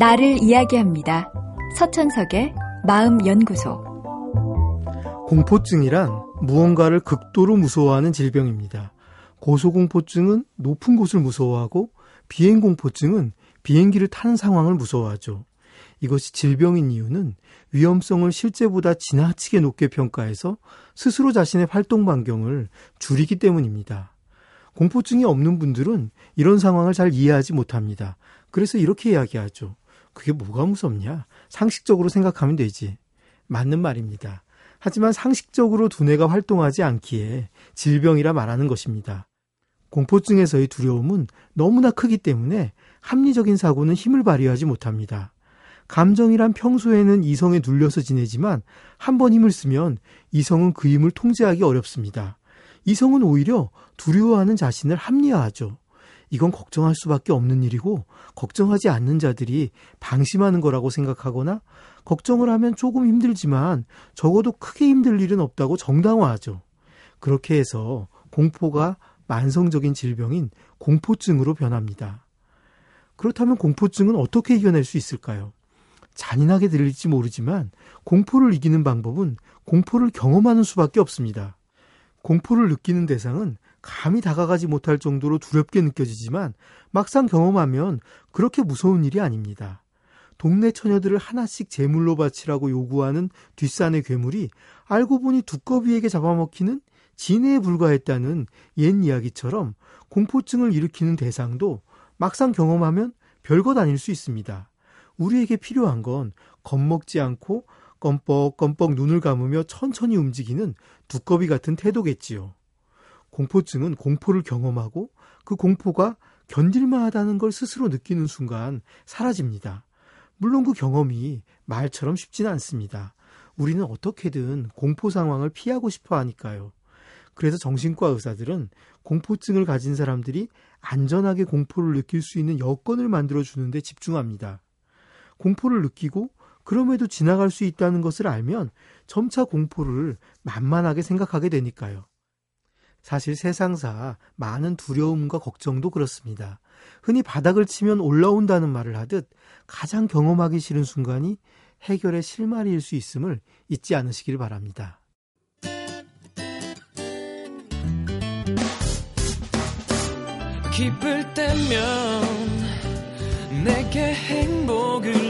나를 이야기합니다. 서천석의 마음연구소. 공포증이란 무언가를 극도로 무서워하는 질병입니다. 고소공포증은 높은 곳을 무서워하고 비행공포증은 비행기를 타는 상황을 무서워하죠. 이것이 질병인 이유는 위험성을 실제보다 지나치게 높게 평가해서 스스로 자신의 활동 반경을 줄이기 때문입니다. 공포증이 없는 분들은 이런 상황을 잘 이해하지 못합니다. 그래서 이렇게 이야기하죠. 그게 뭐가 무섭냐? 상식적으로 생각하면 되지. 맞는 말입니다. 하지만 상식적으로 두뇌가 활동하지 않기에 질병이라 말하는 것입니다. 공포증에서의 두려움은 너무나 크기 때문에 합리적인 사고는 힘을 발휘하지 못합니다. 감정이란 평소에는 이성에 눌려서 지내지만 한 번 힘을 쓰면 이성은 그 힘을 통제하기 어렵습니다. 이성은 오히려 두려워하는 자신을 합리화하죠. 이건 걱정할 수밖에 없는 일이고 걱정하지 않는 자들이 방심하는 거라고 생각하거나 걱정을 하면 조금 힘들지만 적어도 크게 힘들 일은 없다고 정당화하죠. 그렇게 해서 공포가 만성적인 질병인 공포증으로 변합니다. 그렇다면 공포증은 어떻게 이겨낼 수 있을까요? 잔인하게 들릴지 모르지만 공포를 이기는 방법은 공포를 경험하는 수밖에 없습니다. 공포를 느끼는 대상은 감히 다가가지 못할 정도로 두렵게 느껴지지만 막상 경험하면 그렇게 무서운 일이 아닙니다. 동네 처녀들을 하나씩 제물로 바치라고 요구하는 뒷산의 괴물이 알고 보니 두꺼비에게 잡아먹히는 진해에 불과했다는 옛 이야기처럼 공포증을 일으키는 대상도 막상 경험하면 별것 아닐 수 있습니다. 우리에게 필요한 건 겁먹지 않고 껌뻑껌뻑 눈을 감으며 천천히 움직이는 두꺼비 같은 태도겠지요. 공포증은 공포를 경험하고 그 공포가 견딜만하다는 걸 스스로 느끼는 순간 사라집니다. 물론 그 경험이 말처럼 쉽지는 않습니다. 우리는 어떻게든 공포 상황을 피하고 싶어 하니까요. 그래서 정신과 의사들은 공포증을 가진 사람들이 안전하게 공포를 느낄 수 있는 여건을 만들어 주는데 집중합니다. 공포를 느끼고 그럼에도 지나갈 수 있다는 것을 알면 점차 공포를 만만하게 생각하게 되니까요. 사실 세상사 많은 두려움과 걱정도 그렇습니다. 흔히 바닥을 치면 올라온다는 말을 하듯 가장 경험하기 싫은 순간이 해결의 실마리일 수 있음을 잊지 않으시길 바랍니다. 기쁠 때면 내게 행복을